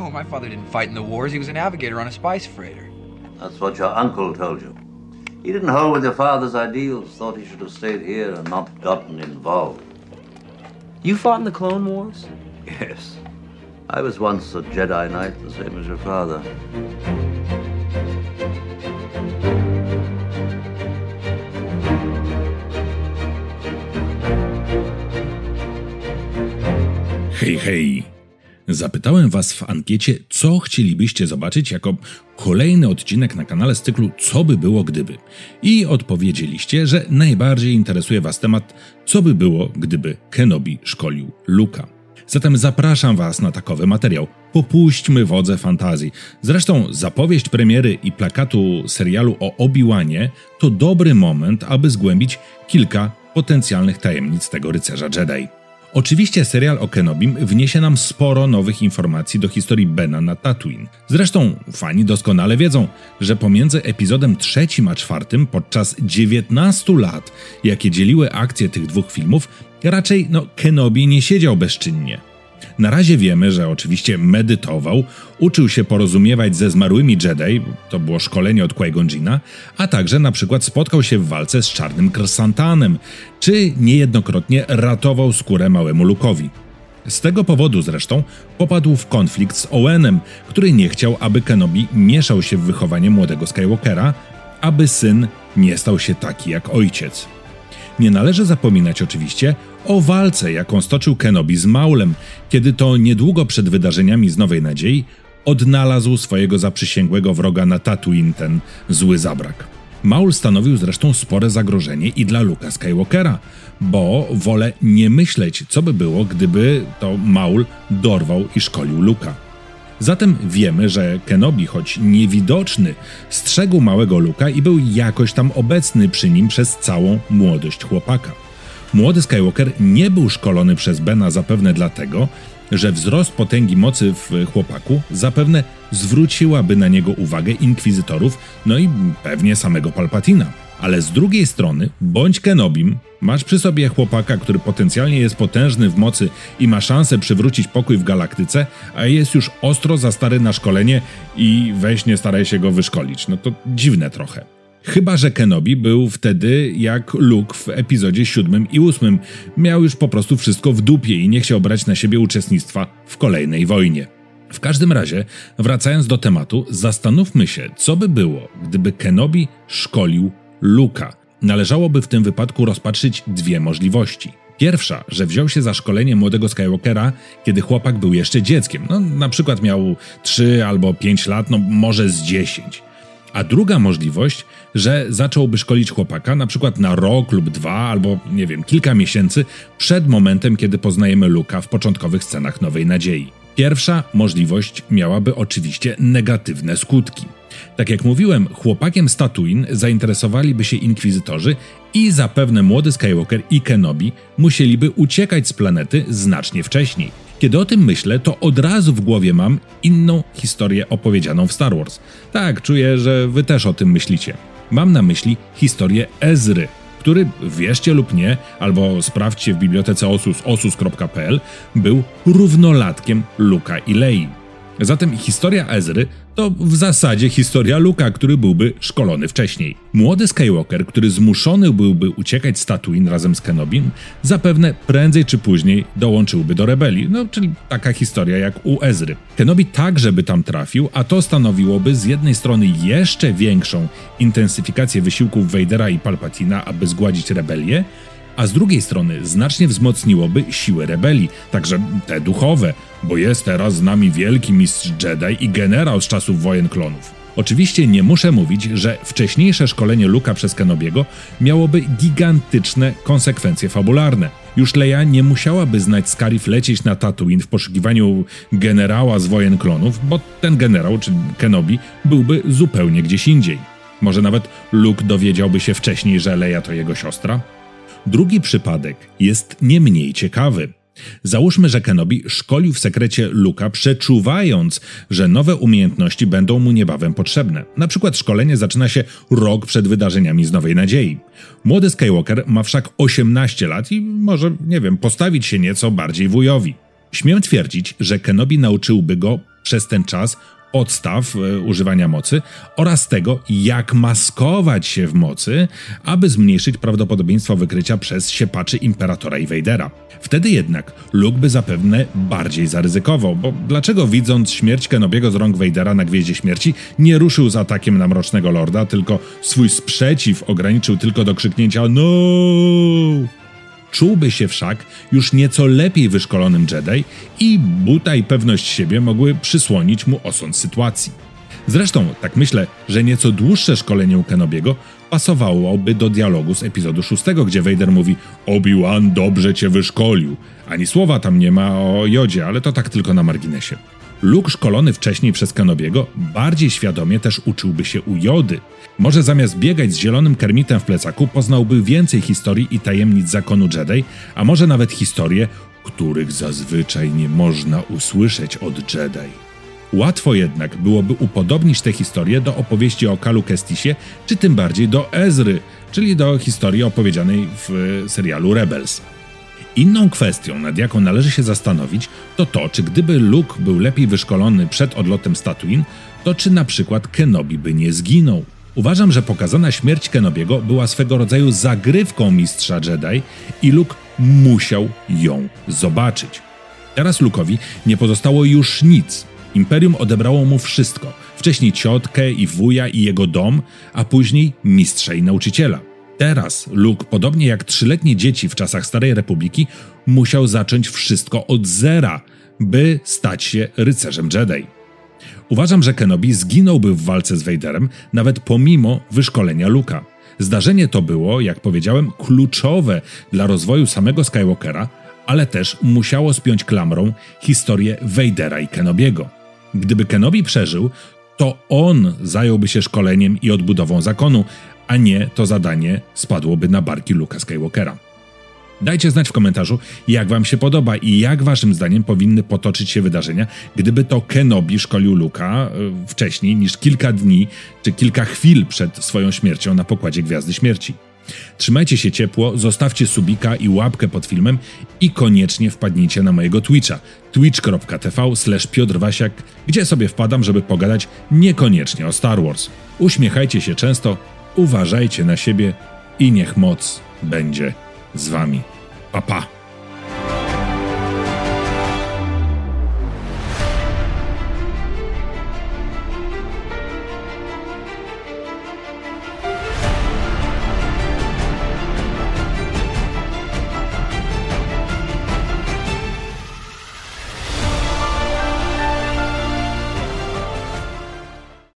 Oh, my father didn't fight in the wars. He was a navigator on a spice freighter. That's what your uncle told you. He didn't hold with your father's ideals, thought he should have stayed here and not gotten involved. You fought in the Clone Wars? Yes. I was once a Jedi Knight, the same as your father. Hey, hej! Zapytałem Was w ankiecie, co chcielibyście zobaczyć jako kolejny odcinek na kanale z cyklu Co by było gdyby? I odpowiedzieliście, że najbardziej interesuje Was temat, co by było, gdyby Kenobi szkolił Luka. Zatem zapraszam Was na takowy materiał. Popuśćmy wodze fantazji. Zresztą zapowiedź premiery i plakatu serialu o Obi-Wanie to dobry moment, aby zgłębić kilka potencjalnych tajemnic tego rycerza Jedi. Oczywiście serial o Kenobim wniesie nam sporo nowych informacji do historii Bena na Tatooine. Zresztą fani doskonale wiedzą, że pomiędzy epizodem trzecim a czwartym podczas 19 lat, jakie dzieliły akcje tych dwóch filmów, raczej no, Kenobi nie siedział bezczynnie. Na razie wiemy, że oczywiście medytował, uczył się porozumiewać ze zmarłymi Jedi, to było szkolenie od Qui-Gon a także na przykład spotkał się w walce z czarnym Krsantanem, czy niejednokrotnie ratował skórę małemu Lukowi. Z tego powodu zresztą popadł w konflikt z Owenem, który nie chciał, aby Kenobi mieszał się w wychowanie młodego Skywalkera, aby syn nie stał się taki jak ojciec. Nie należy zapominać oczywiście o walce, jaką stoczył Kenobi z Maulem, kiedy to niedługo przed wydarzeniami z Nowej Nadziei odnalazł swojego zaprzysięgłego wroga na Tatooine ten zły zabrak. Maul stanowił zresztą spore zagrożenie i dla Luka Skywalkera, bo wolę nie myśleć, co by było, gdyby to Maul dorwał i szkolił Luka. Zatem wiemy, że Kenobi, choć niewidoczny, strzegł małego Luka i był jakoś tam obecny przy nim przez całą młodość chłopaka. Młody Skywalker nie był szkolony przez Bena zapewne dlatego, że wzrost potęgi mocy w chłopaku zapewne zwróciłaby na niego uwagę inkwizytorów, no i pewnie samego Palpatina. Ale z drugiej strony, bądź Kenobim, masz przy sobie chłopaka, który potencjalnie jest potężny w mocy i ma szansę przywrócić pokój w galaktyce, a jest już ostro za stary na szkolenie i weź nie staraj się go wyszkolić. No to dziwne trochę. Chyba, że Kenobi był wtedy jak Luke w epizodzie 7 i 8. Miał już po prostu wszystko w dupie i nie chciał brać na siebie uczestnictwa w kolejnej wojnie. W każdym razie, wracając do tematu, zastanówmy się, co by było, gdyby Kenobi szkolił Luka. Należałoby w tym wypadku rozpatrzyć dwie możliwości. Pierwsza, że wziął się za szkolenie młodego Skywalkera, kiedy chłopak był jeszcze dzieckiem. No, na przykład miał 3 albo 5 lat, no może z 10. A druga możliwość, że zacząłby szkolić chłopaka na przykład na rok lub dwa, albo nie wiem, kilka miesięcy przed momentem, kiedy poznajemy Luka w początkowych scenach Nowej Nadziei. Pierwsza możliwość miałaby oczywiście negatywne skutki. Tak jak mówiłem, chłopakiem z Tatooine zainteresowaliby się inkwizytorzy i zapewne młody Skywalker i Kenobi musieliby uciekać z planety znacznie wcześniej. Kiedy o tym myślę, to od razu w głowie mam inną historię opowiedzianą w Star Wars. Tak, czuję, że wy też o tym myślicie. Mam na myśli historię Ezry, który, wierzcie lub nie, albo sprawdźcie w bibliotece osus osus.pl, był równolatkiem Luka i Lei. Zatem historia Ezry to w zasadzie historia Luka, który byłby szkolony wcześniej. Młody Skywalker, który zmuszony byłby uciekać z Tatooine razem z Kenobim, zapewne prędzej czy później dołączyłby do rebelii, no czyli taka historia jak u Ezry. Kenobi także by tam trafił, a to stanowiłoby z jednej strony jeszcze większą intensyfikację wysiłków Vadera i Palpatina, aby zgładzić rebelię, a z drugiej strony znacznie wzmocniłoby siły rebelii, także te duchowe, bo jest teraz z nami wielki mistrz Jedi i generał z czasów wojen klonów. Oczywiście nie muszę mówić, że wcześniejsze szkolenie Luka przez Kenobiego miałoby gigantyczne konsekwencje fabularne. Już Leia nie musiałaby znać Scarif lecieć na Tatooine w poszukiwaniu generała z wojen klonów, bo ten generał, czy Kenobi, byłby zupełnie gdzieś indziej. Może nawet Luke dowiedziałby się wcześniej, że Leia to jego siostra? Drugi przypadek jest nie mniej ciekawy. Załóżmy, że Kenobi szkolił w sekrecie Luka, przeczuwając, że nowe umiejętności będą mu niebawem potrzebne. Na przykład szkolenie zaczyna się rok przed wydarzeniami z Nowej Nadziei. Młody Skywalker ma wszak 18 lat i może, nie wiem, postawić się nieco bardziej wujowi. Śmiem twierdzić, że Kenobi nauczyłby go przez ten czas podstaw e, używania mocy oraz tego, jak maskować się w mocy, aby zmniejszyć prawdopodobieństwo wykrycia przez siepaczy Imperatora i Vadera. Wtedy jednak Luke by zapewne bardziej zaryzykował, bo dlaczego widząc śmierć Kenobiego z rąk Vadera na Gwieździe Śmierci nie ruszył z atakiem na Mrocznego Lorda, tylko swój sprzeciw ograniczył tylko do krzyknięcia NO! Czułby się wszak już nieco lepiej wyszkolonym Jedi i buta i pewność siebie mogły przysłonić mu osąd sytuacji. Zresztą, tak myślę, że nieco dłuższe szkolenie u Kenobiego pasowałoby do dialogu z epizodu 6, gdzie Vader mówi Obi-Wan dobrze cię wyszkolił. Ani słowa tam nie ma o Jodzie, ale to tak tylko na marginesie. Luke szkolony wcześniej przez Kenobiego bardziej świadomie też uczyłby się u Jody. Może zamiast biegać z zielonym kermitem w plecaku poznałby więcej historii i tajemnic zakonu Jedi, a może nawet historie, których zazwyczaj nie można usłyszeć od Jedi. Łatwo jednak byłoby upodobnić tę historię do opowieści o Kalu Kestisie, czy tym bardziej do Ezry, czyli do historii opowiedzianej w serialu Rebels. Inną kwestią, nad jaką należy się zastanowić, to to, czy gdyby Luke był lepiej wyszkolony przed odlotem z to czy na przykład Kenobi by nie zginął. Uważam, że pokazana śmierć Kenobiego była swego rodzaju zagrywką mistrza Jedi i Luke musiał ją zobaczyć. Teraz Luke'owi nie pozostało już nic. Imperium odebrało mu wszystko. Wcześniej ciotkę i wuja i jego dom, a później mistrza i nauczyciela. Teraz Luke, podobnie jak trzyletnie dzieci w czasach Starej Republiki, musiał zacząć wszystko od zera, by stać się rycerzem Jedi. Uważam, że Kenobi zginąłby w walce z Vaderem, nawet pomimo wyszkolenia Luka. Zdarzenie to było, jak powiedziałem, kluczowe dla rozwoju samego Skywalkera, ale też musiało spiąć klamrą historię Vadera i Kenobiego. Gdyby Kenobi przeżył, to on zająłby się szkoleniem i odbudową zakonu, a nie to zadanie spadłoby na barki Luka Skywalkera. Dajcie znać w komentarzu, jak Wam się podoba i jak Waszym zdaniem powinny potoczyć się wydarzenia, gdyby to Kenobi szkolił Luka y, wcześniej niż kilka dni czy kilka chwil przed swoją śmiercią na pokładzie Gwiazdy Śmierci. Trzymajcie się ciepło, zostawcie subika i łapkę pod filmem i koniecznie wpadnijcie na mojego Twitcha twitch.tv Piotr Wasiak, gdzie sobie wpadam, żeby pogadać niekoniecznie o Star Wars. Uśmiechajcie się często, uważajcie na siebie i niech moc będzie z wami. Pa, pa.